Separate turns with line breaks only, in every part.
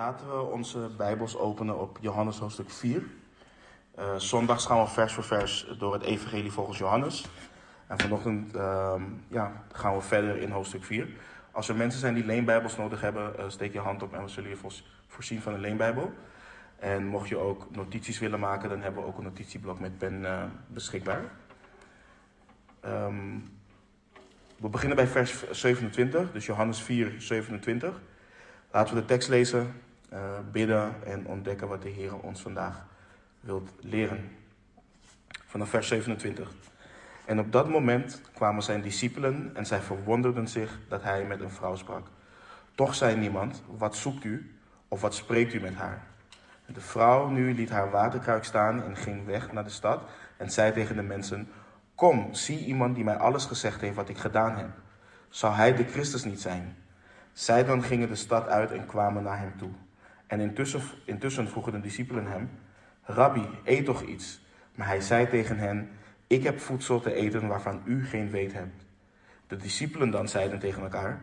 Laten we onze Bijbels openen op Johannes hoofdstuk 4. Uh, zondags gaan we vers voor vers door het Evangelie volgens Johannes. En vanochtend uh, ja, gaan we verder in hoofdstuk 4. Als er mensen zijn die leenbijbels nodig hebben, uh, steek je hand op en we zullen je voorzien van een leenbijbel. En mocht je ook notities willen maken, dan hebben we ook een notitieblok met pen uh, beschikbaar. Um, we beginnen bij vers 27, dus Johannes 4, 27. Laten we de tekst lezen, uh, bidden en ontdekken wat de Heer ons vandaag wilt leren. Vanaf vers 27. En op dat moment kwamen zijn discipelen en zij verwonderden zich dat hij met een vrouw sprak. Toch zei niemand, wat zoekt u of wat spreekt u met haar? De vrouw nu liet haar waterkruik staan en ging weg naar de stad en zei tegen de mensen, kom, zie iemand die mij alles gezegd heeft wat ik gedaan heb. Zou hij de Christus niet zijn? Zij dan gingen de stad uit en kwamen naar hem toe. En intussen, intussen vroegen de discipelen hem, Rabbi, eet toch iets? Maar hij zei tegen hen, ik heb voedsel te eten waarvan u geen weet hebt. De discipelen dan zeiden tegen elkaar,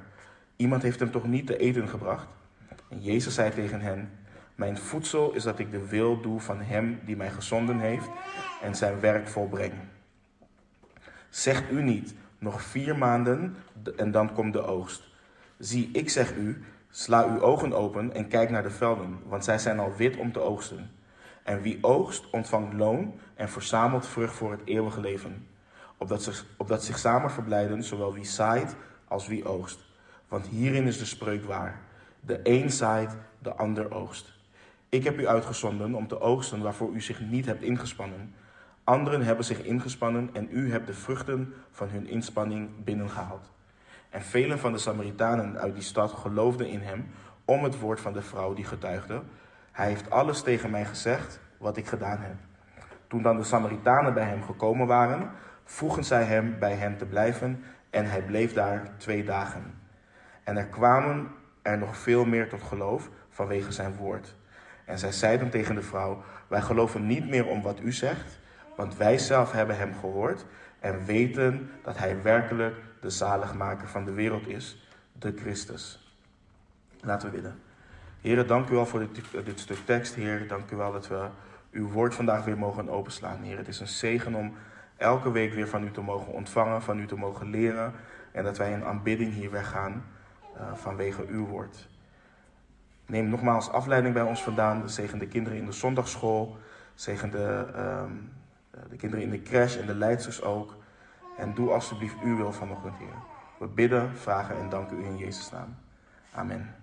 iemand heeft hem toch niet te eten gebracht? En Jezus zei tegen hen, mijn voedsel is dat ik de wil doe van hem die mij gezonden heeft en zijn werk volbreng. Zegt u niet, nog vier maanden en dan komt de oogst. Zie, ik zeg u, sla uw ogen open en kijk naar de velden, want zij zijn al wit om te oogsten. En wie oogst, ontvangt loon en verzamelt vrucht voor het eeuwige leven. Opdat zich, opdat zich samen verblijden, zowel wie zaait als wie oogst. Want hierin is de spreuk waar. De een zaait, de ander oogst. Ik heb u uitgezonden om te oogsten waarvoor u zich niet hebt ingespannen. Anderen hebben zich ingespannen en u hebt de vruchten van hun inspanning binnengehaald. En velen van de Samaritanen uit die stad geloofden in hem om het woord van de vrouw die getuigde. Hij heeft alles tegen mij gezegd wat ik gedaan heb. Toen dan de Samaritanen bij hem gekomen waren, vroegen zij hem bij hen te blijven en hij bleef daar twee dagen. En er kwamen er nog veel meer tot geloof vanwege zijn woord. En zij zeiden tegen de vrouw, wij geloven niet meer om wat u zegt, want wij zelf hebben hem gehoord en weten dat hij werkelijk de zaligmaker van de wereld is, de Christus. Laten we bidden. Heer, dank u wel voor dit, dit, stuk tekst. Heer, dank u wel dat we uw woord vandaag weer mogen openslaan. Heer, het is een zegen om elke week weer van u te mogen ontvangen, van u te mogen leren. En dat wij in aanbidding hier weggaan uh, vanwege uw woord. Neem nogmaals afleiding bij ons vandaan. Zegen de kinderen in de zondagschool. Zegen de, um, de kinderen in de crash en de leidsters ook. En doe alsjeblieft uw wil vanochtend, Heer. We bidden, vragen en danken u in Jezus' naam. Amen.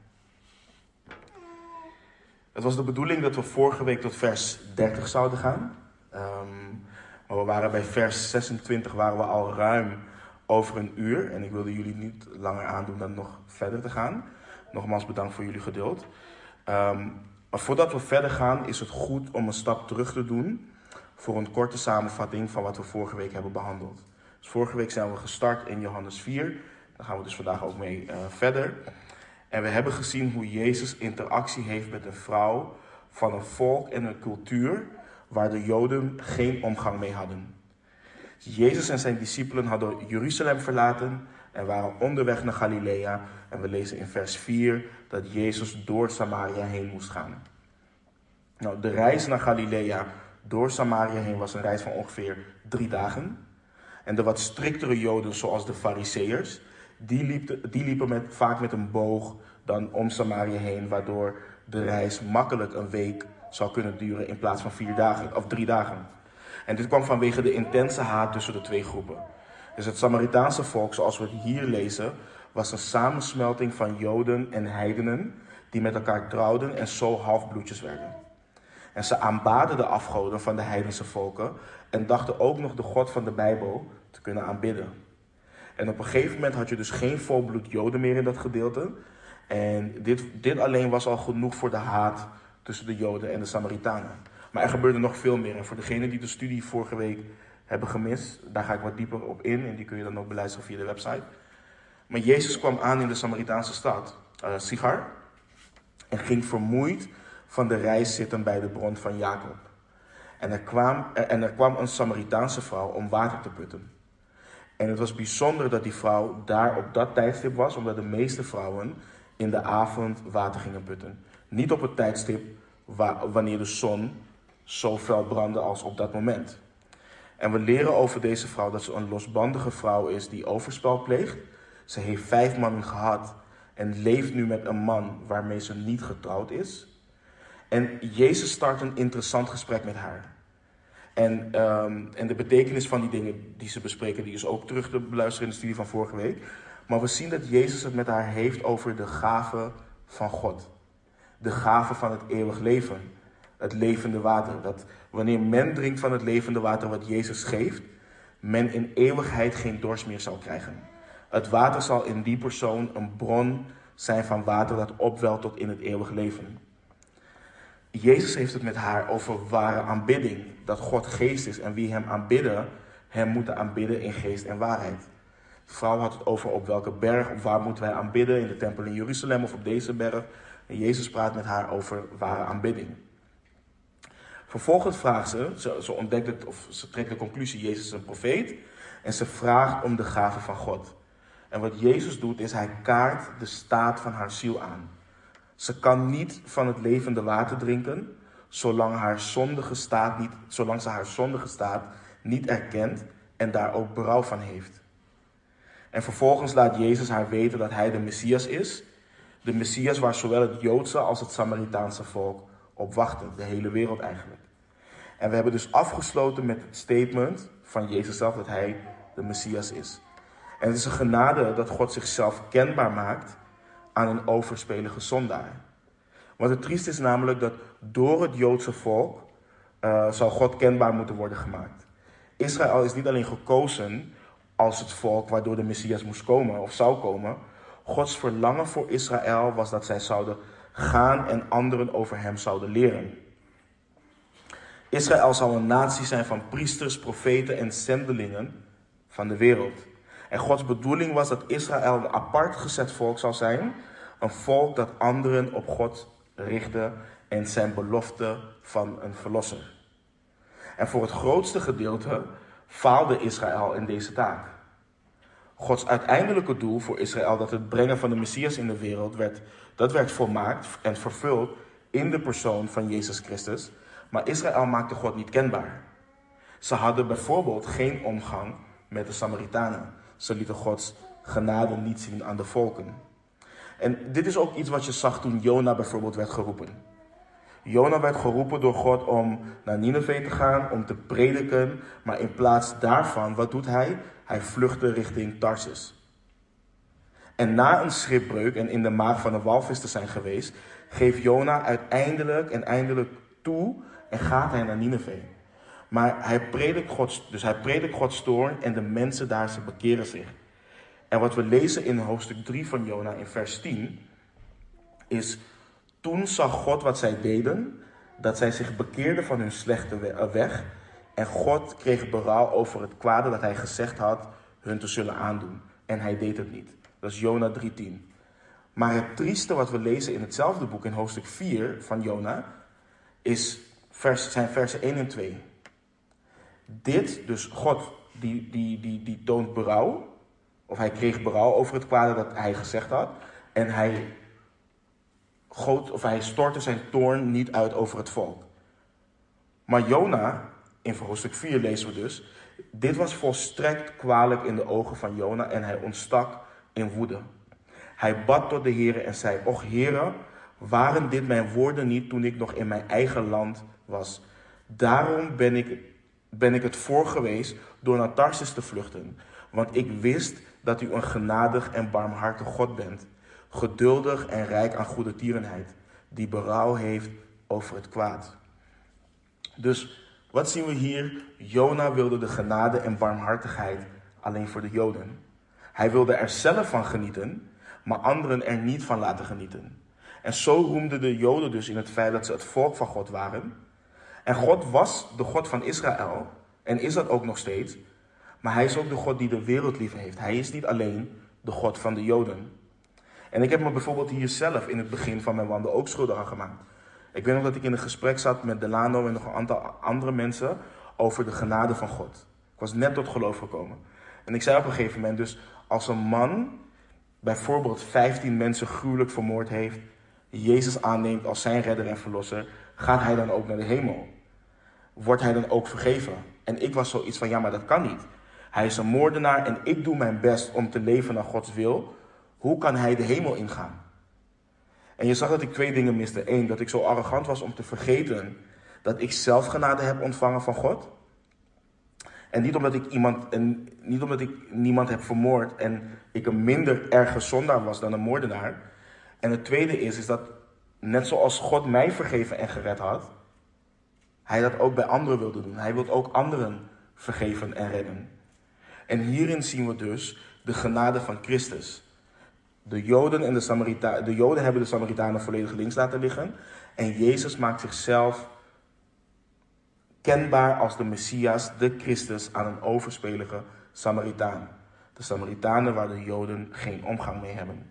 Het was de bedoeling dat we vorige week tot vers 30 zouden gaan. Um, maar we waren bij vers 26 waren we al ruim over een uur. En ik wilde jullie niet langer aandoen dan nog verder te gaan. Nogmaals bedankt voor jullie geduld. Um, maar voordat we verder gaan is het goed om een stap terug te doen voor een korte samenvatting van wat we vorige week hebben behandeld. Dus vorige week zijn we gestart in Johannes 4. Daar gaan we dus vandaag ook mee uh, verder. En we hebben gezien hoe Jezus interactie heeft met een vrouw van een volk en een cultuur waar de Joden geen omgang mee hadden. Jezus en zijn discipelen hadden Jeruzalem verlaten en waren onderweg naar Galilea. En we lezen in vers 4 dat Jezus door Samaria heen moest gaan. Nou, de reis naar Galilea door Samaria heen was een reis van ongeveer drie dagen. En de wat striktere Joden, zoals de Fariseërs, die liepen, die liepen met, vaak met een boog dan om Samaria heen, waardoor de reis makkelijk een week zou kunnen duren in plaats van vier dagen of drie dagen. En dit kwam vanwege de intense haat tussen de twee groepen. Dus het Samaritaanse volk, zoals we het hier lezen, was een samensmelting van Joden en heidenen die met elkaar trouwden en zo halfbloedjes werden. En ze aanbaden de afgoden van de heidense volken en dachten ook nog de God van de Bijbel te kunnen aanbidden. En op een gegeven moment had je dus geen volbloed Joden meer in dat gedeelte. En dit, dit alleen was al genoeg voor de haat tussen de Joden en de Samaritanen. Maar er gebeurde nog veel meer. En voor degenen die de studie vorige week hebben gemist, daar ga ik wat dieper op in. En die kun je dan ook beluisteren via de website. Maar Jezus kwam aan in de Samaritaanse stad, uh, Sigar. En ging vermoeid van de reis zitten bij de bron van Jacob. En er, kwam, en er kwam een Samaritaanse vrouw om water te putten. En het was bijzonder dat die vrouw daar op dat tijdstip was, omdat de meeste vrouwen in de avond water gingen putten. Niet op het tijdstip wanneer de zon zo fel brandde als op dat moment. En we leren over deze vrouw dat ze een losbandige vrouw is die overspel pleegt. Ze heeft vijf mannen gehad en leeft nu met een man waarmee ze niet getrouwd is. En Jezus start een interessant gesprek met haar. En, um, en de betekenis van die dingen die ze bespreken, die is ook terug te beluisteren in de studie van vorige week. Maar we zien dat Jezus het met haar heeft over de gave van God. De gave van het eeuwig leven. Het levende water. Dat wanneer men drinkt van het levende water wat Jezus geeft, men in eeuwigheid geen dorst meer zal krijgen. Het water zal in die persoon een bron zijn van water dat opwelt tot in het eeuwig leven. Jezus heeft het met haar over ware aanbidding. Dat God geest is en wie hem aanbidden, hem moeten aanbidden in geest en waarheid. De vrouw had het over op welke berg, of waar moeten wij aanbidden, in de tempel in Jeruzalem of op deze berg. En Jezus praat met haar over ware aanbidding. Vervolgens vraagt ze, ze, ontdekt het, of ze trekt de conclusie, Jezus is een profeet. En ze vraagt om de gave van God. En wat Jezus doet, is hij kaart de staat van haar ziel aan. Ze kan niet van het levende water drinken, zolang, haar zondige staat niet, zolang ze haar zondige staat niet erkent en daar ook berouw van heeft. En vervolgens laat Jezus haar weten dat hij de Messias is. De Messias waar zowel het Joodse als het Samaritaanse volk op wachten. De hele wereld eigenlijk. En we hebben dus afgesloten met het statement van Jezus zelf dat hij de Messias is. En het is een genade dat God zichzelf kenbaar maakt aan een overspelige zondaar. Want het triest is namelijk dat door het Joodse volk uh, zal God kenbaar moeten worden gemaakt. Israël is niet alleen gekozen als het volk waardoor de Messias moest komen of zou komen. Gods verlangen voor Israël was dat zij zouden gaan en anderen over hem zouden leren. Israël zal een natie zijn van priesters, profeten en zendelingen van de wereld. En Gods bedoeling was dat Israël een apart gezet volk zou zijn. Een volk dat anderen op God richtte en zijn belofte van een verlosser. En voor het grootste gedeelte faalde Israël in deze taak. Gods uiteindelijke doel voor Israël, dat het brengen van de Messias in de wereld, werd, dat werd volmaakt en vervuld in de persoon van Jezus Christus. Maar Israël maakte God niet kenbaar. Ze hadden bijvoorbeeld geen omgang met de Samaritanen. Ze lieten Gods genade niet zien aan de volken. En dit is ook iets wat je zag toen Jona bijvoorbeeld werd geroepen. Jona werd geroepen door God om naar Nineveh te gaan, om te prediken. Maar in plaats daarvan, wat doet hij? Hij vluchtte richting Tarsus. En na een schipbreuk en in de maag van een walvis te zijn geweest, geeft Jona uiteindelijk en eindelijk toe en gaat hij naar Nineveh. Maar hij predikt Gods, dus hij predikt Gods toorn en de mensen daar ze bekeren zich. En wat we lezen in hoofdstuk 3 van Jona in vers 10 is toen zag God wat zij deden, dat zij zich bekeerden van hun slechte eh, weg en God kreeg berouw over het kwade dat hij gezegd had hun te zullen aandoen. En hij deed het niet. Dat is Jona 3:10. Maar het trieste wat we lezen in hetzelfde boek in hoofdstuk 4 van Jona is vers, zijn versen 1 en 2. Dit, dus God, die, die, die, die toont berouw. Of hij kreeg berouw over het kwade dat hij gezegd had. En hij, goot, of hij stortte zijn toorn niet uit over het volk. Maar Jona, in hoofdstuk 4 lezen we dus. Dit was volstrekt kwalijk in de ogen van Jona en hij ontstak in woede. Hij bad tot de Heer en zei: Och Heere, waren dit mijn woorden niet toen ik nog in mijn eigen land was? Daarom ben ik ben ik het voor geweest door naar Tarsus te vluchten. Want ik wist dat u een genadig en barmhartig God bent. Geduldig en rijk aan goede tierenheid. Die berouw heeft over het kwaad. Dus wat zien we hier? Jona wilde de genade en barmhartigheid alleen voor de Joden. Hij wilde er zelf van genieten, maar anderen er niet van laten genieten. En zo roemden de Joden dus in het feit dat ze het volk van God waren en God was de God van Israël. En is dat ook nog steeds. Maar hij is ook de God die de wereld lief heeft. Hij is niet alleen de God van de Joden. En ik heb me bijvoorbeeld hier zelf in het begin van mijn wandel ook schuldig aan gemaakt. Ik weet nog dat ik in een gesprek zat met Delano en nog een aantal andere mensen over de genade van God. Ik was net tot geloof gekomen. En ik zei op een gegeven moment dus, als een man bijvoorbeeld 15 mensen gruwelijk vermoord heeft, Jezus aanneemt als zijn redder en verlosser, gaat hij dan ook naar de hemel? Wordt hij dan ook vergeven? En ik was zoiets van, ja, maar dat kan niet. Hij is een moordenaar en ik doe mijn best om te leven naar Gods wil. Hoe kan hij de hemel ingaan? En je zag dat ik twee dingen miste. Eén, dat ik zo arrogant was om te vergeten dat ik zelf genade heb ontvangen van God. En niet omdat ik, iemand, en niet omdat ik niemand heb vermoord en ik een minder erge zondaar was dan een moordenaar. En het tweede is, is dat net zoals God mij vergeven en gered had, hij dat ook bij anderen wilde doen. Hij wil ook anderen vergeven en redden. En hierin zien we dus de genade van Christus. De Joden, en de, Samarita de Joden hebben de Samaritanen volledig links laten liggen. En Jezus maakt zichzelf kenbaar als de Messias, de Christus, aan een overspelige Samaritaan. De Samaritanen waar de Joden geen omgang mee hebben.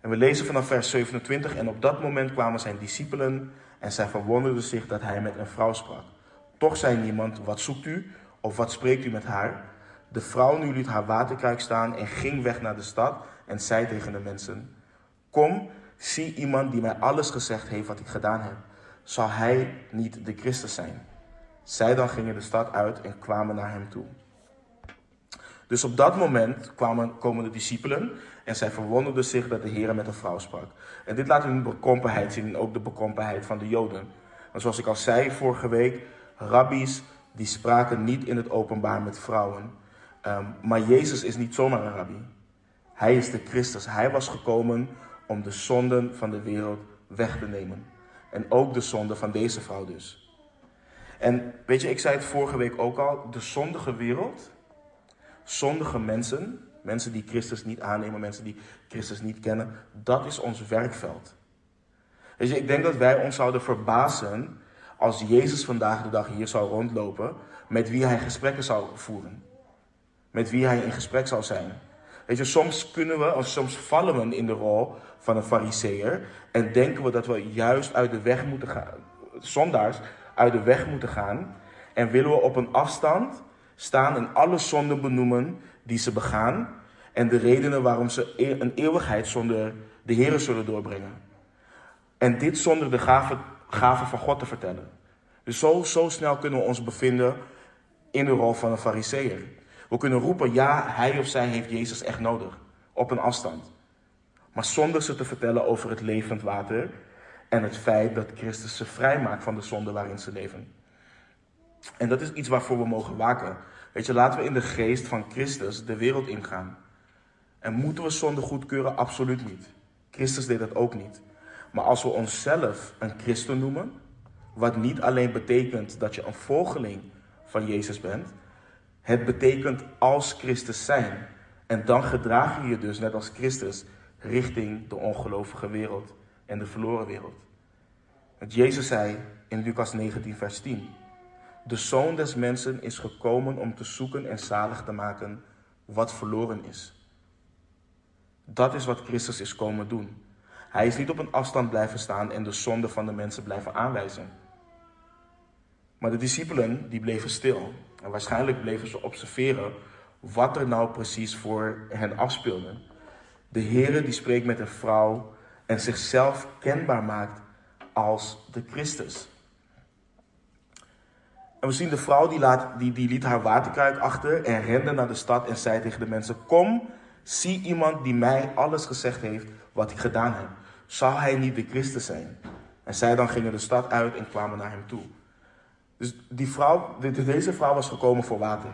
En we lezen vanaf vers 27. En op dat moment kwamen zijn discipelen en zij verwonderden zich dat hij met een vrouw sprak. Toch zei niemand, wat zoekt u of wat spreekt u met haar? De vrouw nu liet haar waterkruik staan en ging weg naar de stad en zei tegen de mensen, kom, zie iemand die mij alles gezegd heeft wat ik gedaan heb. Zal hij niet de Christus zijn? Zij dan gingen de stad uit en kwamen naar hem toe. Dus op dat moment kwamen, komen de discipelen en zij verwonderden zich dat de Heer met een vrouw sprak. En dit laat hun bekrompenheid zien en ook de bekrompenheid van de Joden. En zoals ik al zei vorige week, rabbies die spraken niet in het openbaar met vrouwen. Um, maar Jezus is niet zomaar een rabbi. Hij is de Christus. Hij was gekomen om de zonden van de wereld weg te nemen. En ook de zonde van deze vrouw dus. En weet je, ik zei het vorige week ook al, de zondige wereld, zondige mensen, mensen die Christus niet aannemen, mensen die Christus niet kennen, dat is ons werkveld. Je, ik denk dat wij ons zouden verbazen als Jezus vandaag de dag hier zou rondlopen, met wie hij gesprekken zou voeren. Met wie hij in gesprek zou zijn. Weet je, soms kunnen we, of soms vallen we in de rol van een fariseer en denken we dat we juist uit de weg moeten gaan, zondaars uit de weg moeten gaan en willen we op een afstand staan en alle zonden benoemen die ze begaan en de redenen waarom ze e- een eeuwigheid zonder de Heer zullen doorbrengen. En dit zonder de gave, gave van God te vertellen. Dus zo, zo snel kunnen we ons bevinden in de rol van een fariseer. We kunnen roepen, ja, hij of zij heeft Jezus echt nodig. Op een afstand. Maar zonder ze te vertellen over het levend water en het feit dat Christus ze vrijmaakt van de zonde waarin ze leven. En dat is iets waarvoor we mogen waken. Weet je, laten we in de geest van Christus de wereld ingaan. En moeten we zonde goedkeuren? Absoluut niet. Christus deed dat ook niet. Maar als we onszelf een christen noemen, wat niet alleen betekent dat je een volgeling van Jezus bent, het betekent als Christus zijn. En dan gedraag je je dus net als Christus richting de ongelovige wereld en de verloren wereld. Want Jezus zei in Lucas 19, vers 10: De zoon des mensen is gekomen om te zoeken en zalig te maken wat verloren is. Dat is wat Christus is komen doen. Hij is niet op een afstand blijven staan en de zonde van de mensen blijven aanwijzen. Maar de discipelen die bleven stil. En waarschijnlijk bleven ze observeren wat er nou precies voor hen afspeelde. De Heere die spreekt met een vrouw en zichzelf kenbaar maakt als de Christus. En we zien de vrouw die, laat, die, die liet haar waterkruik achter en rende naar de stad en zei tegen de mensen: Kom, zie iemand die mij alles gezegd heeft wat ik gedaan heb. Zou hij niet de Christus zijn? En zij dan gingen de stad uit en kwamen naar hem toe. Dus die vrouw, deze vrouw was gekomen voor water.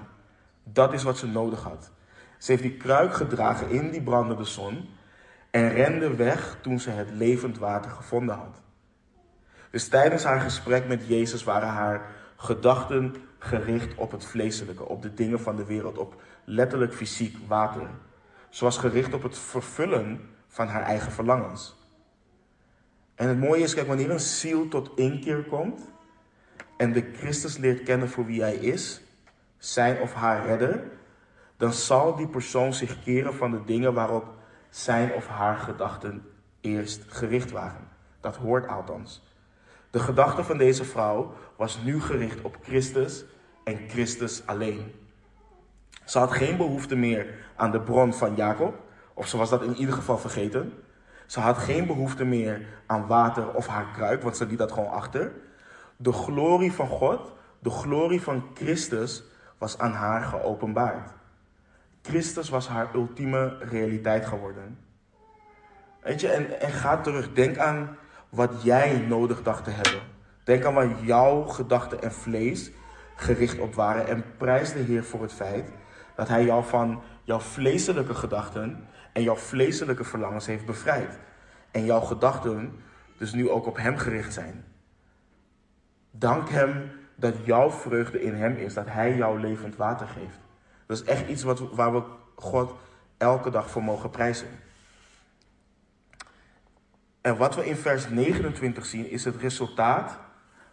Dat is wat ze nodig had. Ze heeft die kruik gedragen in die brandende zon en rende weg toen ze het levend water gevonden had. Dus tijdens haar gesprek met Jezus waren haar gedachten gericht op het vleeselijke, op de dingen van de wereld, op letterlijk fysiek water. Ze was gericht op het vervullen van haar eigen verlangens. En het mooie is, kijk, wanneer een ziel tot inkeer komt, en de Christus leert kennen voor wie hij is, zijn of haar redder, dan zal die persoon zich keren van de dingen waarop zijn of haar gedachten eerst gericht waren. Dat hoort althans. De gedachte van deze vrouw was nu gericht op Christus en Christus alleen. Ze had geen behoefte meer aan de bron van Jacob, of ze was dat in ieder geval vergeten. Ze had geen behoefte meer aan water of haar kruik, want ze liet dat gewoon achter. De glorie van God, de glorie van Christus was aan haar geopenbaard. Christus was haar ultieme realiteit geworden. Weet je, en, en ga terug. Denk aan wat jij nodig dacht te hebben. Denk aan waar jouw gedachten en vlees gericht op waren. En prijs de Heer voor het feit dat Hij jou van jouw vleeselijke gedachten en jouw vleeselijke verlangens heeft bevrijd. En jouw gedachten dus nu ook op Hem gericht zijn. Dank Hem dat jouw vreugde in Hem is, dat Hij jou levend water geeft. Dat is echt iets wat, waar we God elke dag voor mogen prijzen. En wat we in vers 29 zien is het resultaat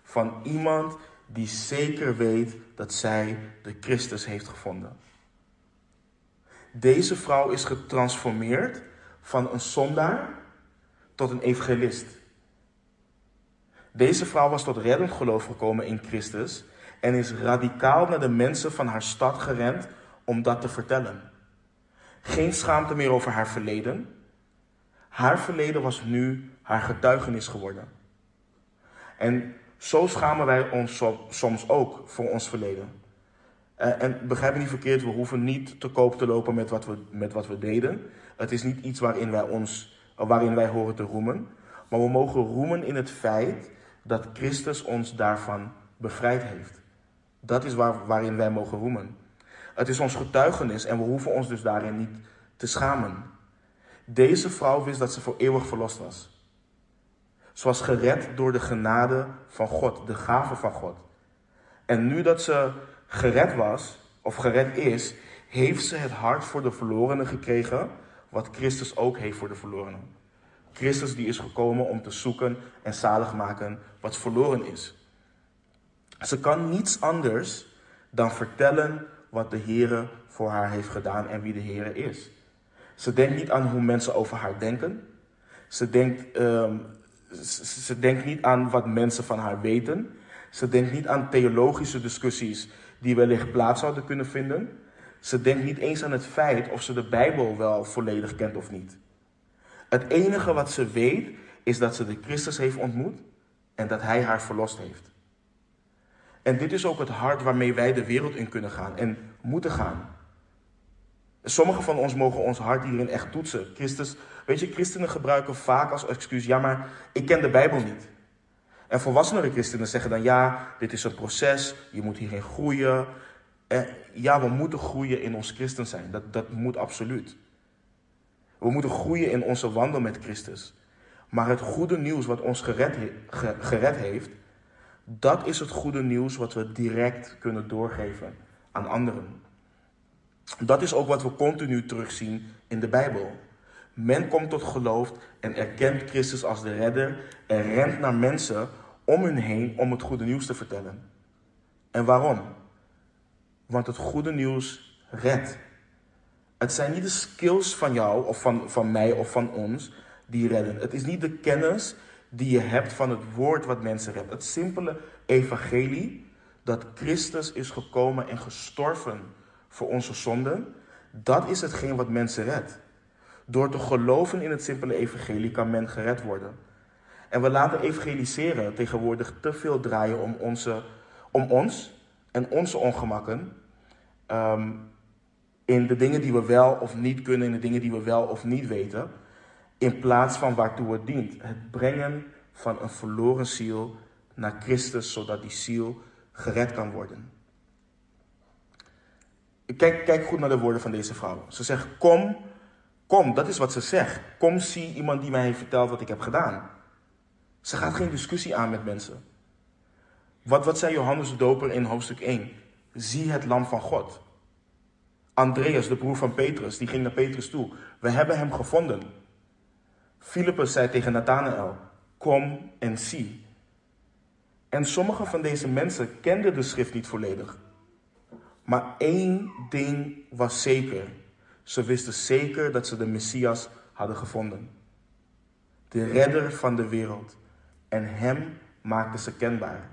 van iemand die zeker weet dat zij de Christus heeft gevonden. Deze vrouw is getransformeerd van een zondaar tot een evangelist. Deze vrouw was tot reddend geloof gekomen in Christus en is radicaal naar de mensen van haar stad gerend om dat te vertellen. Geen schaamte meer over haar verleden. Haar verleden was nu haar getuigenis geworden. En zo schamen wij ons soms ook voor ons verleden. Eh, en begrijp me niet verkeerd, we hoeven niet te koop te lopen met wat we, met wat we deden. Het is niet iets waarin wij, ons, waarin wij horen te roemen. Maar we mogen roemen in het feit dat Christus ons daarvan bevrijd heeft. Dat is waar, waarin wij mogen roemen. Het is ons getuigenis en we hoeven ons dus daarin niet te schamen. Deze vrouw wist dat ze voor eeuwig verlost was. Ze was gered door de genade van God, de gave van God. En nu dat ze gered was, of gered is, heeft ze het hart voor de verlorenen gekregen, wat Christus ook heeft voor de verlorenen. Christus die is gekomen om te zoeken en zalig maken wat verloren is. Ze kan niets anders dan vertellen wat de Heer voor haar heeft gedaan en wie de Heer is. Ze denkt niet aan hoe mensen over haar denken. Ze denkt, ze, ze denkt niet aan wat mensen van haar weten. Ze denkt niet aan theologische discussies die wellicht plaats zouden kunnen vinden. Ze denkt niet eens aan het feit of ze de Bijbel wel volledig kent of niet. Het enige wat ze weet is dat ze de Christus heeft ontmoet en dat Hij haar verlost heeft. En dit is ook het hart waarmee wij de wereld in kunnen gaan en moeten gaan. Sommigen van ons mogen ons hart hierin echt toetsen. Christus, weet je, christenen gebruiken vaak als excuus, ja maar ik ken de Bijbel niet. En volwassenere christenen zeggen dan, ja, dit is een proces, je moet hierin groeien. En ja, we moeten groeien in ons christen zijn, dat, dat moet absoluut. We moeten groeien in onze wandel met Christus. Maar het goede nieuws wat ons gered, gered heeft, dat is het goede nieuws wat we direct kunnen doorgeven aan anderen. Dat is ook wat we continu terugzien in de Bijbel. Men komt tot geloof en erkent Christus als de redder en rent naar mensen om hun heen om het goede nieuws te vertellen. En waarom? Want het goede nieuws redt. Het zijn niet de skills van jou of van, van mij of van ons die redden. Het is niet de kennis die je hebt van het woord wat mensen redt. Het simpele evangelie dat Christus is gekomen en gestorven voor onze zonden, dat is hetgeen wat mensen redt. Door te geloven in het simpele evangelie kan men gered worden. En we laten evangeliseren tegenwoordig te veel draaien om, onze, om ons en onze ongemakken. Um, in de dingen die we wel of niet kunnen, in de dingen die we wel of niet weten. In plaats van waartoe het dient. Het brengen van een verloren ziel naar Christus, zodat die ziel gered kan worden. Kijk, kijk goed naar de woorden van deze vrouw. Ze zegt: Kom, kom, dat is wat ze zegt. Kom, zie iemand die mij heeft verteld wat ik heb gedaan. Ze gaat geen discussie aan met mensen. Wat, wat zei Johannes de Doper in hoofdstuk 1? Zie het lam van God. Andreas, de broer van Petrus, die ging naar Petrus toe. We hebben hem gevonden. Filippus zei tegen Nathanael: Kom en zie. En sommige van deze mensen kenden de schrift niet volledig. Maar één ding was zeker. Ze wisten zeker dat ze de Messias hadden gevonden. De redder van de wereld. En hem maakten ze kenbaar.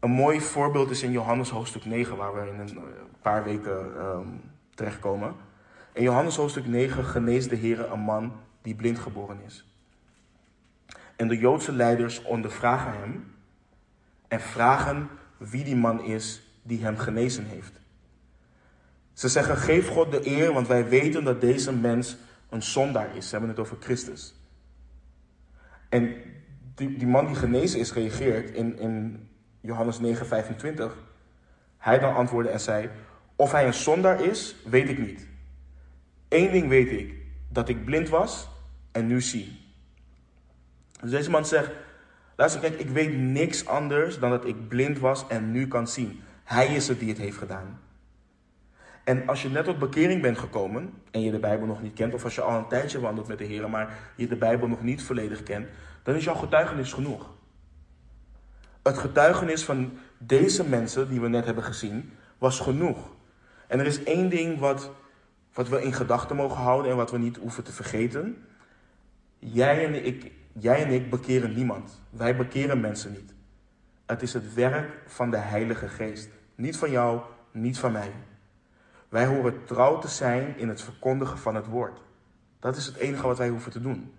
Een mooi voorbeeld is in Johannes hoofdstuk 9, waar we in een paar weken um, terechtkomen. In Johannes hoofdstuk 9 geneest de Heer een man die blind geboren is. En de Joodse leiders ondervragen hem en vragen wie die man is die hem genezen heeft. Ze zeggen: Geef God de eer, want wij weten dat deze mens een zondaar is. Ze hebben het over Christus. En die, die man die genezen is, reageert in, in Johannes 9, 25. Hij dan antwoordde en zei: Of hij een zondaar is, weet ik niet. Eén ding weet ik: dat ik blind was en nu zie. Dus deze man zegt: Luister, kijk, ik weet niks anders dan dat ik blind was en nu kan zien. Hij is het die het heeft gedaan. En als je net tot bekering bent gekomen en je de Bijbel nog niet kent, of als je al een tijdje wandelt met de Heer, maar je de Bijbel nog niet volledig kent, dan is jouw getuigenis genoeg. Het getuigenis van deze mensen die we net hebben gezien was genoeg. En er is één ding wat, wat we in gedachten mogen houden en wat we niet hoeven te vergeten. Jij en, ik, jij en ik bekeren niemand. Wij bekeren mensen niet. Het is het werk van de Heilige Geest. Niet van jou, niet van mij. Wij horen trouw te zijn in het verkondigen van het woord. Dat is het enige wat wij hoeven te doen.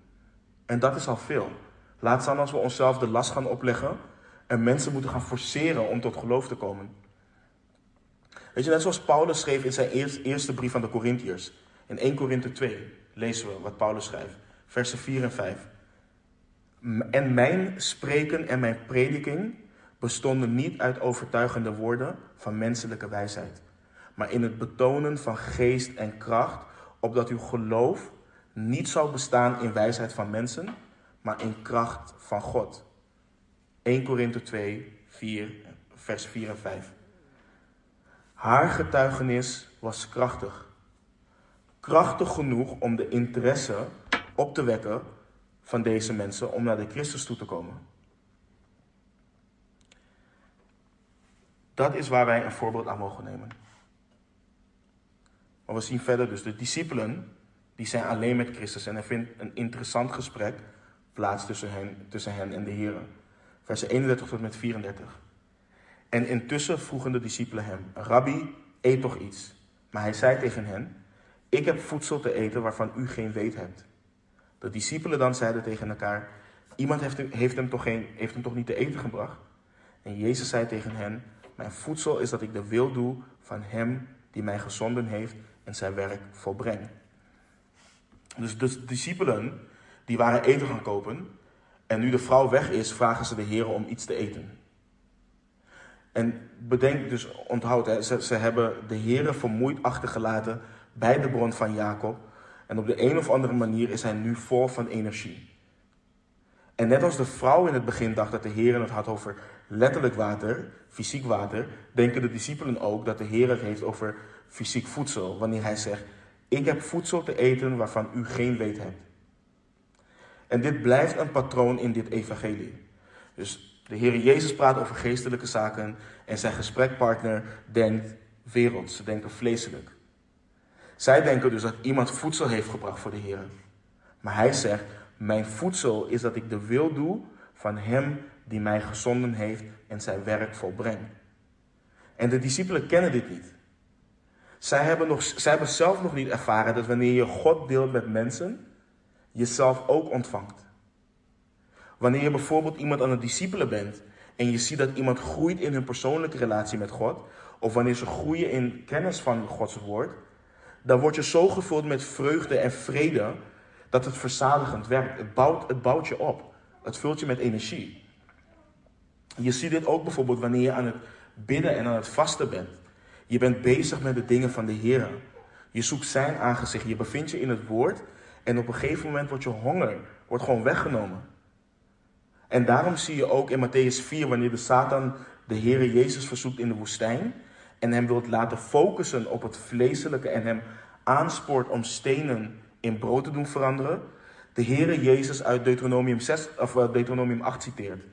En dat is al veel. Laat staan als we onszelf de last gaan opleggen en mensen moeten gaan forceren om tot geloof te komen. Weet je, net zoals Paulus schreef in zijn eerste brief aan de Corinthiërs. In 1 Korinthe 2 lezen we wat Paulus schrijft. Versen 4 en 5. En mijn spreken en mijn prediking bestonden niet uit overtuigende woorden van menselijke wijsheid, maar in het betonen van geest en kracht, opdat uw geloof niet zou bestaan in wijsheid van mensen, maar in kracht van God. 1 Korinthe 2, 4, vers 4 en 5. Haar getuigenis was krachtig. Krachtig genoeg om de interesse op te wekken van deze mensen om naar de Christus toe te komen. Dat is waar wij een voorbeeld aan mogen nemen. Maar we zien verder dus de discipelen, die zijn alleen met Christus en er vindt een interessant gesprek plaats tussen hen, tussen hen en de Heer. Versen 31 tot met 34. En intussen vroegen de discipelen hem, Rabbi, eet toch iets. Maar hij zei tegen hen, ik heb voedsel te eten waarvan u geen weet hebt. De discipelen dan zeiden tegen elkaar, iemand heeft hem, heeft hem, toch, geen, heeft hem toch niet te eten gebracht? En Jezus zei tegen hen, mijn voedsel is dat ik de wil doe van hem die mij gezonden heeft en zijn werk volbreng. Dus de discipelen, die waren eten gaan kopen. En nu de vrouw weg is, vragen ze de Heer om iets te eten. En bedenk dus, onthoud, ze, ze hebben de Heer vermoeid achtergelaten bij de bron van Jacob. En op de een of andere manier is hij nu vol van energie. En net als de vrouw in het begin dacht dat de Heer het had over letterlijk water, fysiek water, denken de discipelen ook dat de Heer het heeft over fysiek voedsel. Wanneer hij zegt, ik heb voedsel te eten waarvan u geen weet hebt. En dit blijft een patroon in dit evangelie. Dus de Heer Jezus praat over geestelijke zaken en zijn gesprekpartner denkt wereld. Ze denken vleeselijk. Zij denken dus dat iemand voedsel heeft gebracht voor de Heer. Maar hij zegt, mijn voedsel is dat ik de wil doe van hem die mij gezonden heeft en zijn werk volbrengt. En de discipelen kennen dit niet. Zij hebben, nog, zij hebben zelf nog niet ervaren dat wanneer je God deelt met mensen, jezelf ook ontvangt. Wanneer je bijvoorbeeld iemand aan het discipelen bent en je ziet dat iemand groeit in hun persoonlijke relatie met God, of wanneer ze groeien in kennis van Gods woord, dan word je zo gevuld met vreugde en vrede dat het verzadigend werkt. Het bouwt, het bouwt je op. Het vult je met energie. Je ziet dit ook bijvoorbeeld wanneer je aan het bidden en aan het vasten bent. Je bent bezig met de dingen van de Heer. Je zoekt zijn aangezicht. Je bevindt je in het woord. En op een gegeven moment wordt je honger wordt gewoon weggenomen. En daarom zie je ook in Matthäus 4, wanneer de Satan de Heer Jezus verzoekt in de woestijn. En hem wilt laten focussen op het vleeselijke en hem aanspoort om stenen in brood te doen veranderen. De Heere Jezus uit Deuteronomium, 6, of eh, Deuteronomium 8 citeert.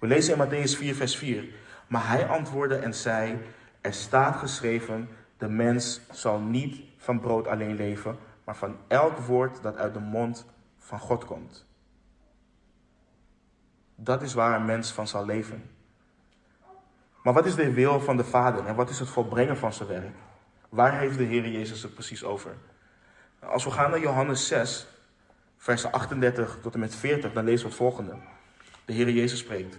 We lezen in Matthäus 4, vers 4. Maar hij antwoordde en zei: Er staat geschreven: De mens zal niet van brood alleen leven, maar van elk woord dat uit de mond van God komt. Dat is waar een mens van zal leven. Maar wat is de wil van de Vader en wat is het volbrengen van zijn werk? Waar heeft de Heer Jezus het precies over? Als we gaan naar Johannes 6, versen 38 tot en met 40, dan lezen we het volgende. De Heer Jezus spreekt.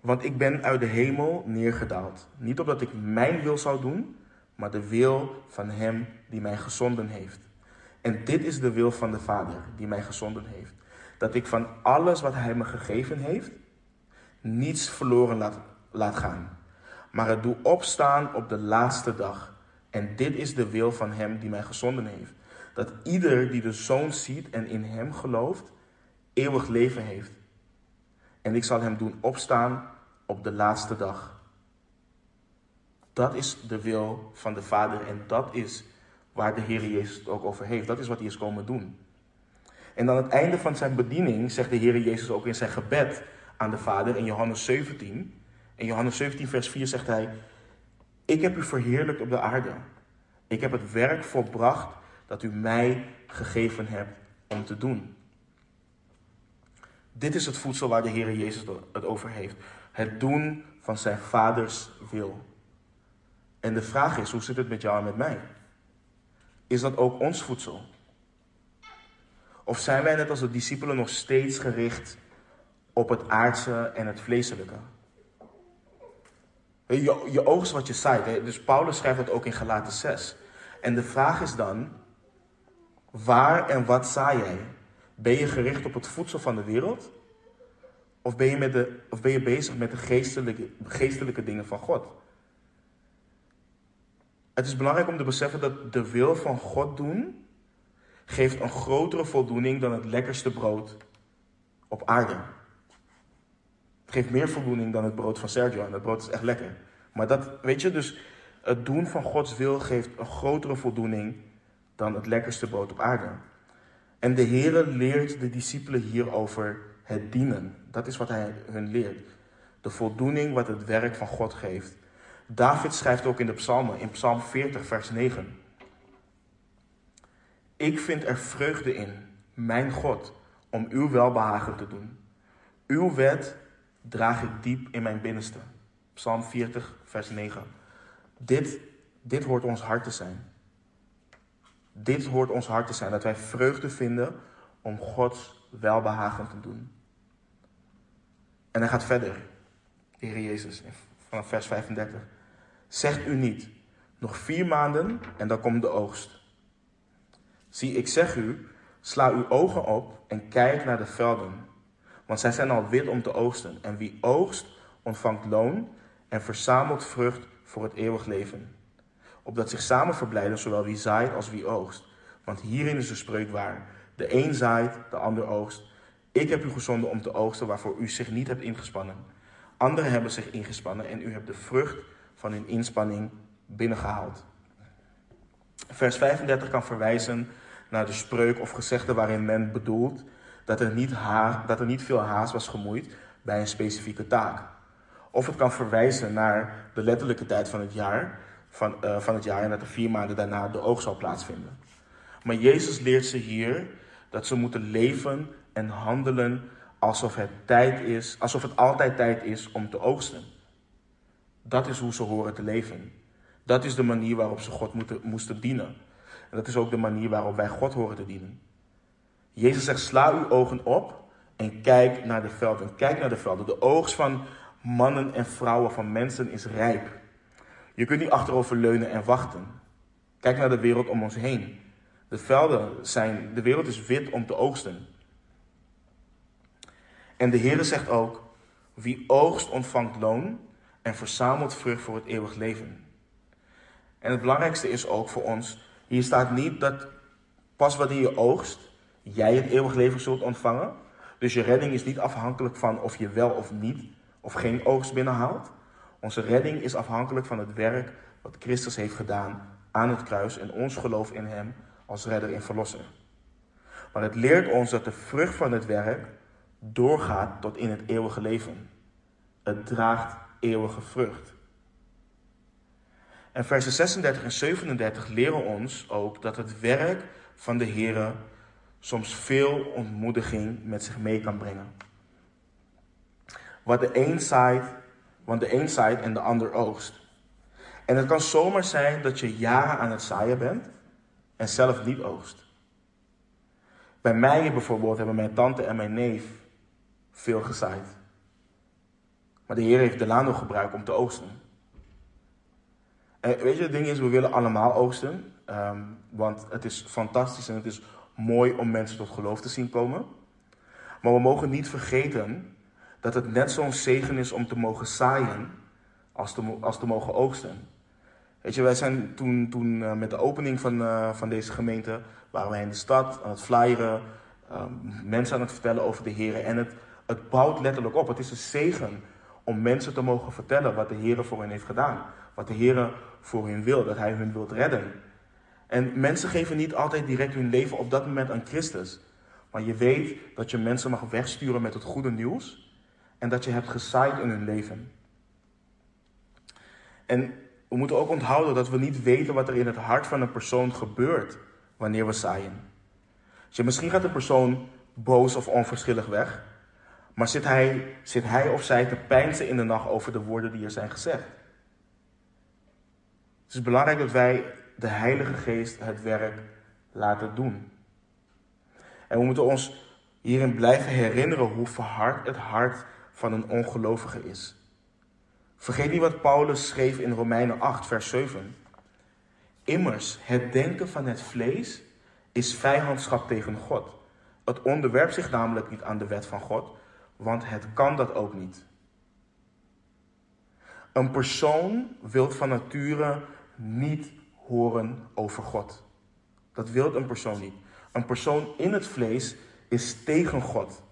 Want ik ben uit de hemel neergedaald. Niet opdat ik mijn wil zou doen, maar de wil van Hem die mij gezonden heeft. En dit is de wil van de Vader die mij gezonden heeft. Dat ik van alles wat Hij me gegeven heeft, niets verloren laat, laat gaan. Maar het doe opstaan op de laatste dag. En dit is de wil van Hem die mij gezonden heeft. Dat ieder die de Zoon ziet en in Hem gelooft, eeuwig leven heeft. En ik zal Hem doen opstaan op de laatste dag. Dat is de wil van de Vader en dat is waar de Heer Jezus het ook over heeft. Dat is wat hij is komen doen. En aan het einde van zijn bediening zegt de Heer Jezus ook in zijn gebed aan de Vader in Johannes 17. In Johannes 17, vers 4 zegt hij: Ik heb u verheerlijkt op de aarde. Ik heb het werk volbracht dat u mij gegeven hebt om te doen. Dit is het voedsel waar de Heer Jezus het over heeft. Het doen van zijn vaders wil. En de vraag is, hoe zit het met jou en met mij? Is dat ook ons voedsel? Of zijn wij net als de discipelen nog steeds gericht op het aardse en het vleeselijke? Je, je oogst wat je zaait. Dus Paulus schrijft dat ook in Galaten 6. En de vraag is dan, waar en wat zaai jij? Ben je gericht op het voedsel van de wereld? Of ben je, met de, of ben je bezig met de geestelijke, geestelijke dingen van God? Het is belangrijk om te beseffen dat de wil van God doen geeft een grotere voldoening dan het lekkerste brood op aarde. Het geeft meer voldoening dan het brood van Sergio en dat brood is echt lekker. Maar dat, weet je, dus het doen van Gods wil geeft een grotere voldoening dan het lekkerste brood op aarde. En de Heere leert de discipelen hierover het dienen. Dat is wat hij hun leert. De voldoening wat het werk van God geeft. David schrijft ook in de psalmen, in psalm 40, vers 9. Ik vind er vreugde in, mijn God, om uw welbehagen te doen. Uw wet draag ik diep in mijn binnenste. Psalm 40, vers 9. Dit, dit hoort ons hart te zijn. Dit hoort ons hart te zijn, dat wij vreugde vinden om Gods welbehagen te doen. En hij gaat verder, de Heer Jezus, vanaf vers 35. Zegt u niet, nog vier maanden en dan komt de oogst. Zie, ik zeg u, sla uw ogen op en kijk naar de velden, want zij zijn al wit om te oogsten. En wie oogst, ontvangt loon en verzamelt vrucht voor het eeuwig leven. Opdat zich samen verblijden, zowel wie zaait als wie oogst. Want hierin is de spreuk waar. De een zaait, de ander oogst. Ik heb u gezonden om te oogsten waarvoor u zich niet hebt ingespannen. Anderen hebben zich ingespannen en u hebt de vrucht van hun inspanning binnengehaald. Vers 35 kan verwijzen naar de spreuk of gezegde waarin men bedoelt dat er niet, dat er niet veel haast was gemoeid bij een specifieke taak. Of het kan verwijzen naar de letterlijke tijd van het jaar, van, uh, van het jaar en dat er vier maanden daarna de oogst zal plaatsvinden. Maar Jezus leert ze hier dat ze moeten leven en handelen alsof het tijd is, alsof het altijd tijd is om te oogsten. Dat is hoe ze horen te leven. Dat is de manier waarop ze God moeten, moesten dienen. En dat is ook de manier waarop wij God horen te dienen. Jezus zegt: sla uw ogen op en kijk naar de velden. Kijk naar de velden. De oogst van mannen en vrouwen, van mensen is rijp. Je kunt niet achterover leunen en wachten. Kijk naar de wereld om ons heen. De velden zijn, de wereld is wit om te oogsten. En de Heer zegt ook: wie oogst ontvangt loon en verzamelt vrucht voor het eeuwig leven. En het belangrijkste is ook voor ons, hier staat niet dat pas wanneer je oogst, jij het eeuwig leven zult ontvangen. Dus je redding is niet afhankelijk van of je wel of niet of geen oogst binnenhaalt. Onze redding is afhankelijk van het werk wat Christus heeft gedaan aan het kruis en ons geloof in Hem als redder en verlosser. Maar het leert ons dat de vrucht van het werk doorgaat tot in het eeuwige leven. Het draagt eeuwige vrucht. En versen 36 en 37 leren ons ook dat het werk van de Heer soms veel ontmoediging met zich mee kan brengen. Wat de een zaait, want de een zaait en de ander oogst. En het kan zomaar zijn dat je jaren aan het zaaien bent en zelf niet oogst. Bij mij bijvoorbeeld hebben mijn tante en mijn neef veel gezaaid. Maar de Heer heeft de laan nog gebruikt om te oogsten. En weet je, het ding is, we willen allemaal oogsten. Ehm, want het is fantastisch en het is mooi om mensen tot geloof te zien komen. Maar we mogen niet vergeten dat het net zo'n zegen is om te mogen zaaien als te, als te mogen oogsten. Weet je, wij zijn toen, toen uh, met de opening van, uh, van deze gemeente, waren wij in de stad aan het flyeren, uh, mensen aan het vertellen over de Heer. En het, het bouwt letterlijk op. Het is een zegen om mensen te mogen vertellen wat de Heer voor hen heeft gedaan. Wat de Heer voor hen wil, dat Hij hun wilt redden. En mensen geven niet altijd direct hun leven op dat moment aan Christus. Maar je weet dat je mensen mag wegsturen met het goede nieuws. En dat je hebt gezaaid in hun leven. En we moeten ook onthouden dat we niet weten wat er in het hart van een persoon gebeurt wanneer we zaaien. Dus misschien gaat de persoon boos of onverschillig weg. Maar zit hij, zit hij of zij te pijnsen in de nacht over de woorden die er zijn gezegd? Het is belangrijk dat wij de Heilige Geest het werk laten doen. En we moeten ons hierin blijven herinneren hoe verhard het hart van een ongelovige is. Vergeet niet wat Paulus schreef in Romeinen 8, vers 7. Immers, het denken van het vlees is vijandschap tegen God. Het onderwerpt zich namelijk niet aan de wet van God, want het kan dat ook niet. Een persoon wil van nature niet horen over God. Dat wil een persoon niet. Een persoon in het vlees is tegen God.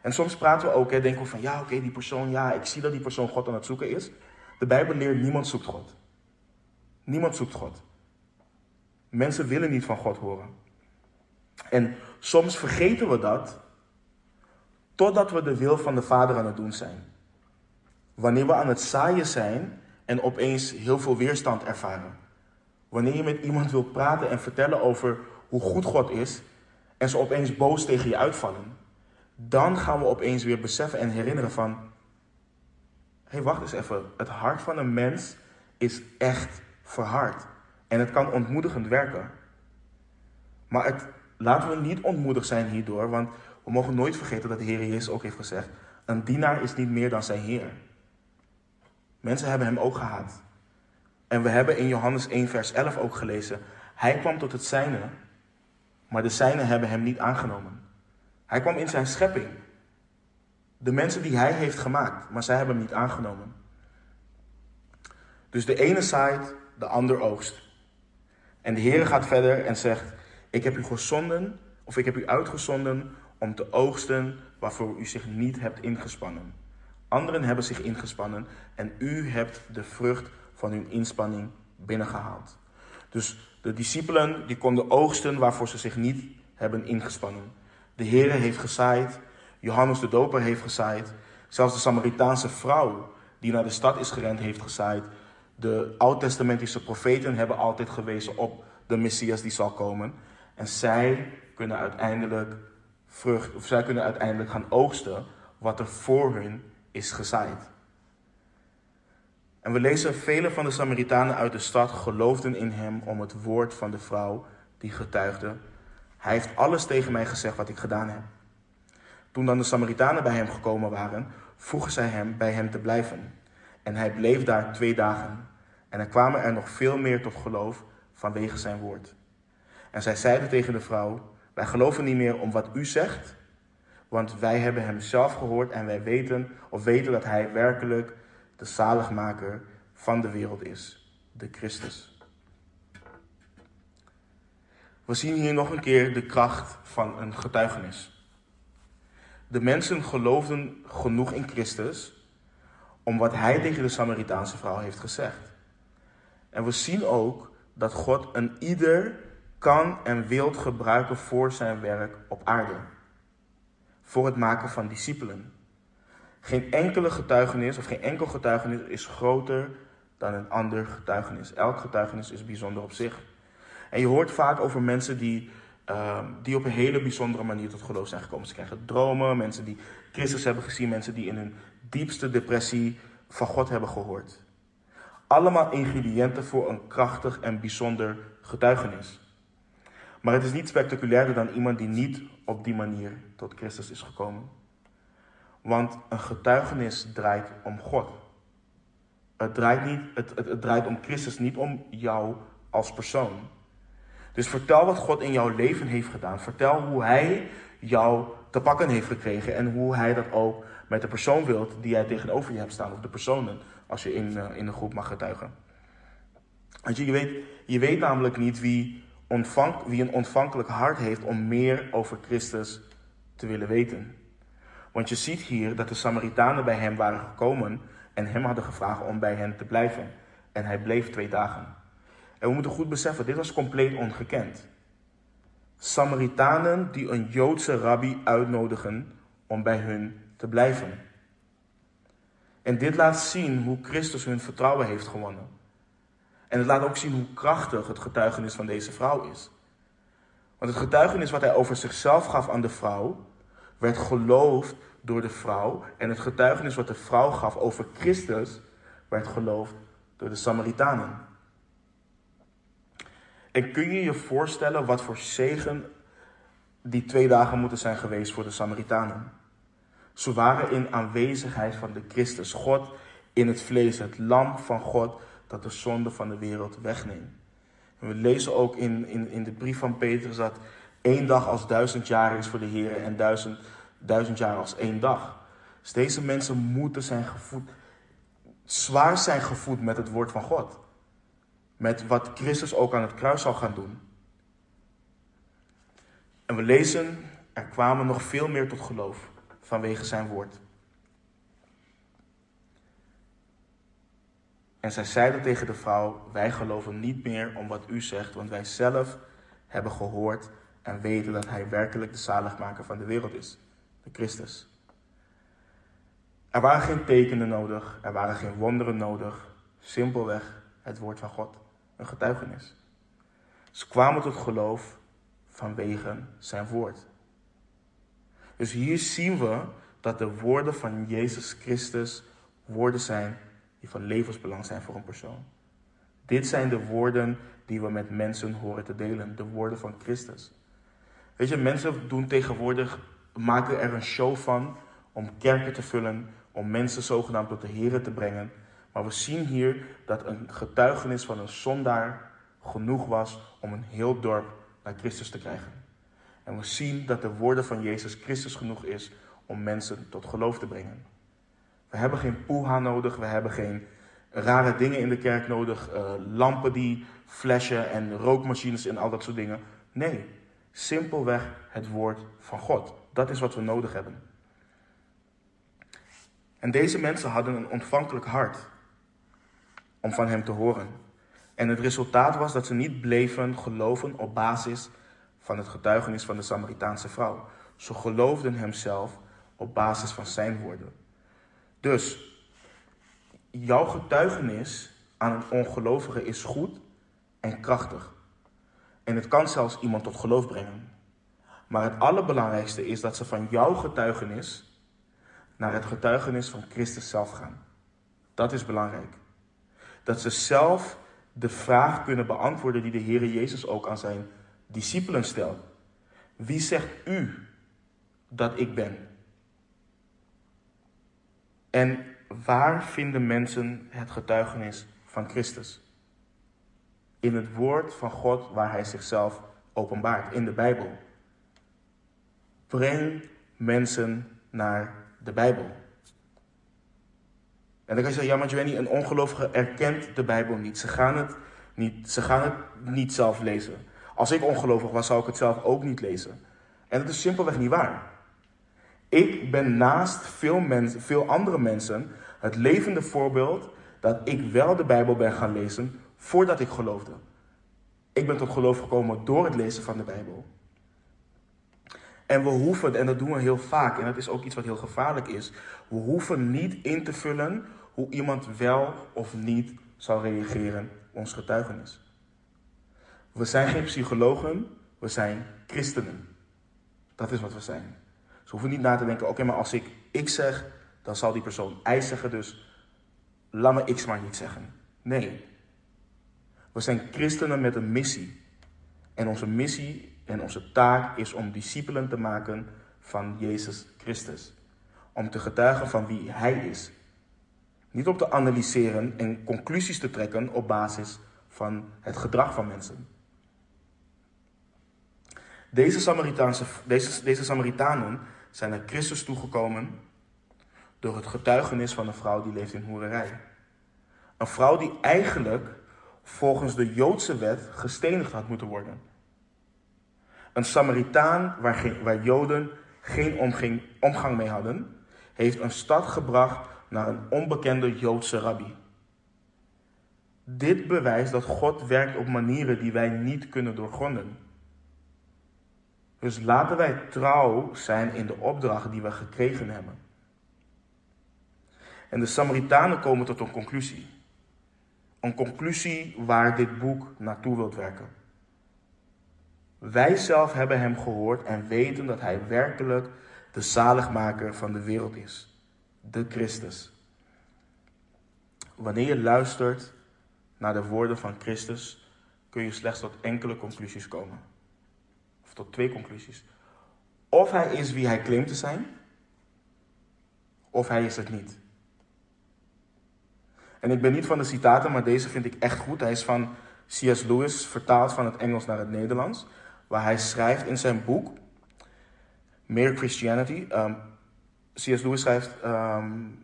En soms praten we ook, hè, denken we van ja, oké, die persoon, ja, ik zie dat die persoon God aan het zoeken is. De Bijbel leert, niemand zoekt God. Niemand zoekt God. Mensen willen niet van God horen. En soms vergeten we dat totdat we de wil van de Vader aan het doen zijn. Wanneer we aan het zaaien zijn en opeens heel veel weerstand ervaren. Wanneer je met iemand wilt praten en vertellen over hoe goed God is en ze opeens boos tegen je uitvallen, dan gaan we opeens weer beseffen en herinneren van, hé hey, wacht eens even, het hart van een mens is echt verhard. En het kan ontmoedigend werken. Maar het, laten we niet ontmoedigd zijn hierdoor, want we mogen nooit vergeten dat de Heer Jezus ook heeft gezegd, een dienaar is niet meer dan zijn Heer. Mensen hebben hem ook gehaat. En we hebben in Johannes 1, vers 11 ook gelezen. Hij kwam tot het zijne, maar de zijnen hebben hem niet aangenomen. Hij kwam in zijn schepping. De mensen die hij heeft gemaakt, maar zij hebben hem niet aangenomen. Dus de ene zaait, de ander oogst. En de Heer gaat verder en zegt: Ik heb u gezonden, of ik heb u uitgezonden om te oogsten waarvoor u zich niet hebt ingespannen. Anderen hebben zich ingespannen en u hebt de vrucht van hun inspanning binnengehaald. Dus de discipelen die konden oogsten waarvoor ze zich niet hebben ingespannen. De Heer heeft gezaaid, Johannes de Doper heeft gezaaid, zelfs de Samaritaanse vrouw die naar de stad is gerend heeft gezaaid. De oud-testamentische profeten hebben altijd gewezen op de Messias die zal komen. En zij kunnen uiteindelijk vrucht, of zij kunnen uiteindelijk gaan oogsten wat er voor hun is gezaaid. En we lezen, vele van de Samaritanen uit de stad geloofden in hem om het woord van de vrouw die getuigde. Hij heeft alles tegen mij gezegd wat ik gedaan heb. Toen dan de Samaritanen bij hem gekomen waren, vroegen zij hem bij hem te blijven. En hij bleef daar twee dagen. En er kwamen er nog veel meer tot geloof vanwege zijn woord. En zij zeiden tegen de vrouw: Wij geloven niet meer om wat u zegt, want wij hebben hem zelf gehoord en wij weten of weten dat hij werkelijk de zaligmaker van de wereld is, de Christus. We zien hier nog een keer de kracht van een getuigenis. De mensen geloofden genoeg in Christus om wat hij tegen de Samaritaanse vrouw heeft gezegd. En we zien ook dat God een ieder kan en wilt gebruiken voor zijn werk op aarde. Voor het maken van discipelen. Geen enkele getuigenis of geen enkel getuigenis is groter dan een ander getuigenis. Elk getuigenis is bijzonder op zich. En je hoort vaak over mensen die, uh, die op een hele bijzondere manier tot geloof zijn gekomen. Ze krijgen dromen, mensen die Christus hebben gezien, mensen die in hun diepste depressie van God hebben gehoord. Allemaal ingrediënten voor een krachtig en bijzonder getuigenis. Maar het is niet spectaculairder dan iemand die niet op die manier tot Christus is gekomen. Want een getuigenis draait om God. Het draait, niet, het, het draait om Christus, niet om jou als persoon. Dus vertel wat God in jouw leven heeft gedaan. Vertel hoe Hij jou te pakken heeft gekregen en hoe Hij dat ook met de persoon wilt die jij tegenover je hebt staan, of de personen, als je in, uh, in de groep mag getuigen. Want je, weet, je weet namelijk niet wie, ontvang, wie een ontvankelijk hart heeft om meer over Christus te willen weten. Want je ziet hier dat de Samaritanen bij hem waren gekomen en hem hadden gevraagd om bij hen te blijven. En hij bleef twee dagen. En we moeten goed beseffen, dit was compleet ongekend. Samaritanen die een Joodse rabbi uitnodigen om bij hun te blijven. En dit laat zien hoe Christus hun vertrouwen heeft gewonnen. En het laat ook zien hoe krachtig het getuigenis van deze vrouw is. Want het getuigenis wat hij over zichzelf gaf aan de vrouw, werd geloofd door de vrouw. En het getuigenis wat de vrouw gaf over Christus, werd geloofd door de Samaritanen. En kun je je voorstellen wat voor zegen die twee dagen moeten zijn geweest voor de Samaritanen? Ze waren in aanwezigheid van de Christus, God in het vlees, het lam van God dat de zonde van de wereld wegneemt. We lezen ook in, in, in de brief van Petrus dat één dag als duizend jaar is voor de Heer en duizend, duizend jaar als één dag. Dus deze mensen moeten zijn gevoed, zwaar zijn gevoed met het woord van God. Met wat Christus ook aan het kruis zal gaan doen. En we lezen, er kwamen nog veel meer tot geloof vanwege zijn woord. En zij zeiden tegen de vrouw: Wij geloven niet meer om wat u zegt, want wij zelf hebben gehoord en weten dat hij werkelijk de zaligmaker van de wereld is, de Christus. Er waren geen tekenen nodig, er waren geen wonderen nodig, simpelweg het woord van God, een getuigenis. Ze kwamen tot geloof vanwege zijn woord. Dus hier zien we dat de woorden van Jezus Christus woorden zijn die van levensbelang zijn voor een persoon. Dit zijn de woorden die we met mensen horen te delen, de woorden van Christus. Weet je, mensen doen tegenwoordig, maken er een show van om kerken te vullen, om mensen zogenaamd tot de Here te brengen. Maar we zien hier dat een getuigenis van een zondaar genoeg was om een heel dorp naar Christus te krijgen. En we zien dat de woorden van Jezus Christus genoeg is om mensen tot geloof te brengen. We hebben geen poeha nodig, we hebben geen rare dingen in de kerk nodig, uh, lampen die flashen en rookmachines en al dat soort dingen. Nee, simpelweg het woord van God. Dat is wat we nodig hebben. En deze mensen hadden een ontvankelijk hart om van hem te horen. En het resultaat was dat ze niet bleven geloven op basis van het getuigenis van de Samaritaanse vrouw. Ze geloofden hemzelf op basis van zijn woorden. Dus jouw getuigenis aan een ongelovige is goed en krachtig. En het kan zelfs iemand tot geloof brengen. Maar het allerbelangrijkste is dat ze van jouw getuigenis naar het getuigenis van Christus zelf gaan. Dat is belangrijk. Dat ze zelf de vraag kunnen beantwoorden die de Heer Jezus ook aan zijn discipelen stelt. Wie zegt u dat ik ben? En waar vinden mensen het getuigenis van Christus? In het woord van God waar hij zichzelf openbaart, in de Bijbel. Breng mensen naar de Bijbel. En dan kan je zeggen, ja maar Joanny, een ongelovige erkent de Bijbel niet. Ze gaan het niet, ze gaan het niet zelf lezen. Als ik ongelovig was, zou ik het zelf ook niet lezen. En dat is simpelweg niet waar. Ik ben naast veel, mensen, veel andere mensen het levende voorbeeld dat ik wel de Bijbel ben gaan lezen voordat ik geloofde. Ik ben tot geloof gekomen door het lezen van de Bijbel. En we hoeven, en dat doen we heel vaak, en dat is ook iets wat heel gevaarlijk is, we hoeven niet in te vullen hoe iemand wel of niet zal reageren op ons getuigenis. We zijn geen psychologen, we zijn christenen. Dat is wat we zijn. Ze hoeven niet na te denken, oké, maar als ik X zeg, dan zal die persoon Y zeggen, dus laat me X maar niet zeggen. Nee. We zijn christenen met een missie. En onze missie en onze taak is om discipelen te maken van Jezus Christus. Om te getuigen van wie Hij is. Niet om te analyseren en conclusies te trekken op basis van het gedrag van mensen. Deze, Samaritaanse, deze, deze Samaritanen zijn naar Christus toegekomen door het getuigenis van een vrouw die leeft in hoererij. Een vrouw die eigenlijk volgens de Joodse wet gestenigd had moeten worden. Een Samaritaan waar, waar Joden geen omging, omgang mee hadden, heeft een stad gebracht naar een onbekende Joodse rabbi. Dit bewijst dat God werkt op manieren die wij niet kunnen doorgronden. Dus laten wij trouw zijn in de opdracht die we gekregen hebben. En de Samaritanen komen tot een conclusie. Een conclusie waar dit boek naartoe wilt werken. Wij zelf hebben hem gehoord en weten dat hij werkelijk de zaligmaker van de wereld is. De Christus. Wanneer je luistert naar de woorden van Christus, kun je slechts tot enkele conclusies komen. Of tot twee conclusies. Of hij is wie hij claimt te zijn, of hij is het niet. En ik ben niet van de citaten, maar deze vind ik echt goed. Hij is van C.S. Lewis, vertaald van het Engels naar het Nederlands. Waar hij schrijft in zijn boek, Mere Christianity. Um, C.S. Lewis schrijft: um,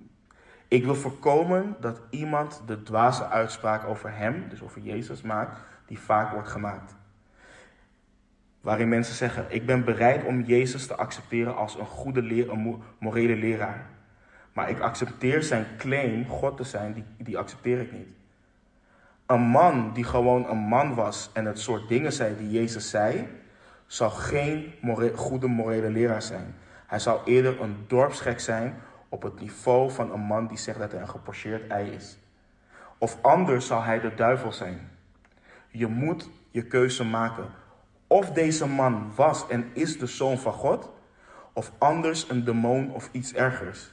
Ik wil voorkomen dat iemand de dwaze uitspraak over hem, dus over Jezus, maakt, die vaak wordt gemaakt. Waarin mensen zeggen: Ik ben bereid om Jezus te accepteren als een goede leer, een morele leraar. Maar ik accepteer zijn claim God te zijn, die, die accepteer ik niet. Een man die gewoon een man was en het soort dingen zei die Jezus zei, zou geen goede morele leraar zijn. Hij zou eerder een dorpsgek zijn op het niveau van een man die zegt dat hij een gepocheerd ei is. Of anders zou hij de duivel zijn. Je moet je keuze maken. Of deze man was en is de zoon van God, of anders een demon of iets ergers.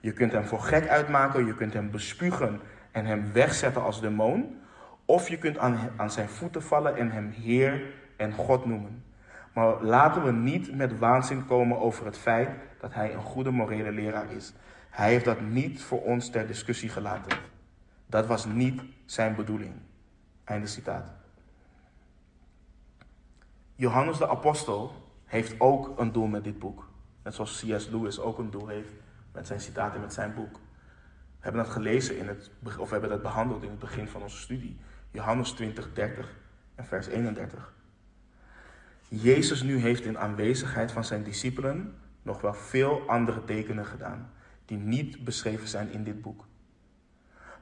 Je kunt hem voor gek uitmaken, je kunt hem bespugen en hem wegzetten als demon. Of je kunt aan, aan zijn voeten vallen en hem Heer en God noemen. Maar laten we niet met waanzin komen over het feit dat hij een goede morele leraar is. Hij heeft dat niet voor ons ter discussie gelaten. Dat was niet zijn bedoeling. Einde citaat. Johannes de Apostel heeft ook een doel met dit boek. Net zoals C.S. Lewis ook een doel heeft met zijn citaten, met zijn boek. We hebben dat gelezen in het, of we hebben dat behandeld in het begin van onze studie. Johannes 20, 30 en vers 31. Jezus nu heeft in aanwezigheid van zijn discipelen nog wel veel andere tekenen gedaan, die niet beschreven zijn in dit boek.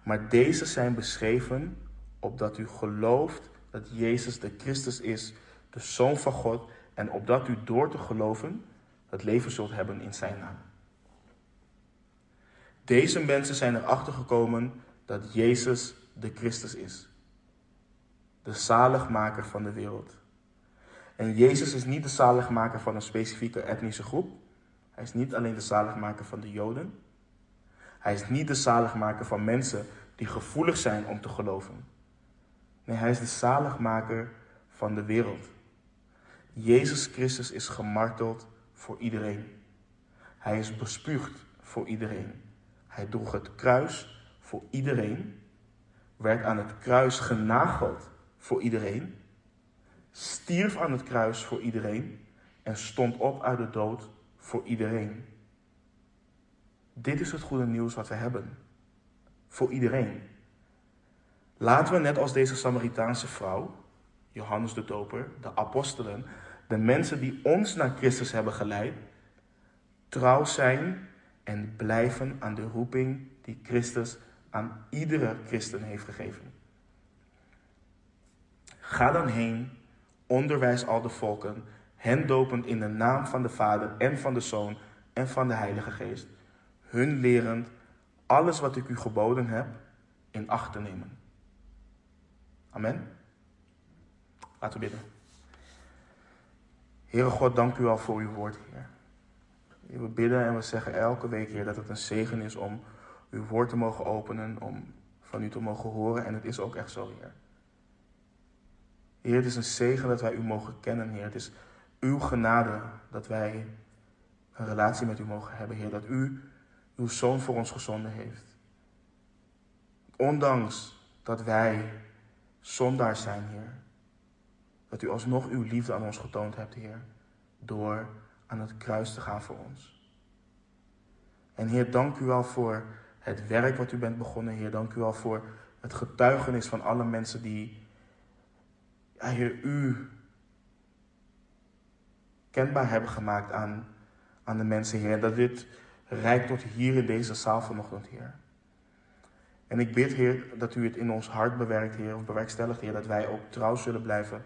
Maar deze zijn beschreven opdat u gelooft dat Jezus de Christus is, de Zoon van God, en opdat u door te geloven het leven zult hebben in zijn naam. Deze mensen zijn erachter gekomen dat Jezus de Christus is. De zaligmaker van de wereld. En Jezus is niet de zaligmaker van een specifieke etnische groep. Hij is niet alleen de zaligmaker van de Joden. Hij is niet de zaligmaker van mensen die gevoelig zijn om te geloven. Nee, hij is de zaligmaker van de wereld. Jezus Christus is gemarteld voor iedereen. Hij is bespuugd voor iedereen. Hij droeg het kruis voor iedereen, werd aan het kruis genageld voor iedereen, stierf aan het kruis voor iedereen en stond op uit de dood voor iedereen. Dit is het goede nieuws wat we hebben. Voor iedereen. Laten we net als deze Samaritaanse vrouw, Johannes de Doper, de apostelen, de mensen die ons naar Christus hebben geleid, trouw zijn en blijven aan de roeping die Christus aan iedere christen heeft gegeven. Ga dan heen, onderwijs al de volken, hen dopend in de naam van de Vader en van de Zoon en van de Heilige Geest, hun lerend alles wat ik u geboden heb in acht te nemen. Amen. Laten we bidden. Heere God, dank u wel voor uw woord, Heer. We bidden en we zeggen elke week, Heer, dat het een zegen is om uw woord te mogen openen, om van u te mogen horen. En het is ook echt zo, Heer. Heer, het is een zegen dat wij u mogen kennen, Heer. Het is uw genade dat wij een relatie met u mogen hebben, Heer. Dat u uw zoon voor ons gezonden heeft. Ondanks dat wij zondaars zijn, Heer. Dat u alsnog uw liefde aan ons getoond hebt, Heer. Door aan het kruis te gaan voor ons. En Heer, dank u wel voor het werk wat u bent begonnen, Heer. Dank u wel voor het getuigenis van alle mensen die, Heer, u kenbaar hebben gemaakt aan, aan de mensen, Heer. Dat dit reikt tot hier in deze zaal vanochtend, Heer. En ik bid, Heer, dat u het in ons hart bewerkt, Heer, of bewerkstelligt, Heer, dat wij ook trouw zullen blijven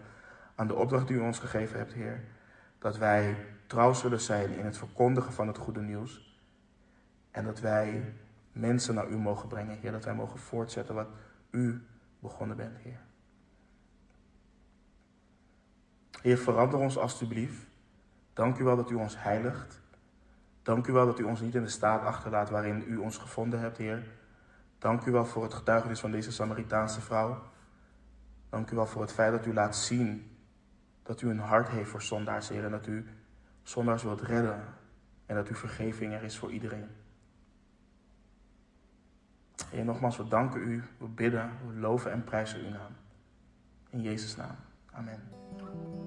aan de opdracht die u ons gegeven hebt, Heer. Dat wij trouw zullen zijn in het verkondigen van het goede nieuws. En dat wij mensen naar u mogen brengen, Heer. Dat wij mogen voortzetten wat u begonnen bent, Heer. Heer, verander ons alstublieft. Dank u wel dat u ons heiligt. Dank u wel dat u ons niet in de staat achterlaat waarin u ons gevonden hebt, Heer. Dank u wel voor het getuigenis van deze Samaritaanse vrouw. Dank u wel voor het feit dat u laat zien dat u een hart heeft voor zondaars, Heer. En dat u zondaars wilt redden. En dat uw vergeving er is voor iedereen. Heer, nogmaals, we danken u, we bidden, we loven en prijzen uw naam. In Jezus' naam. Amen.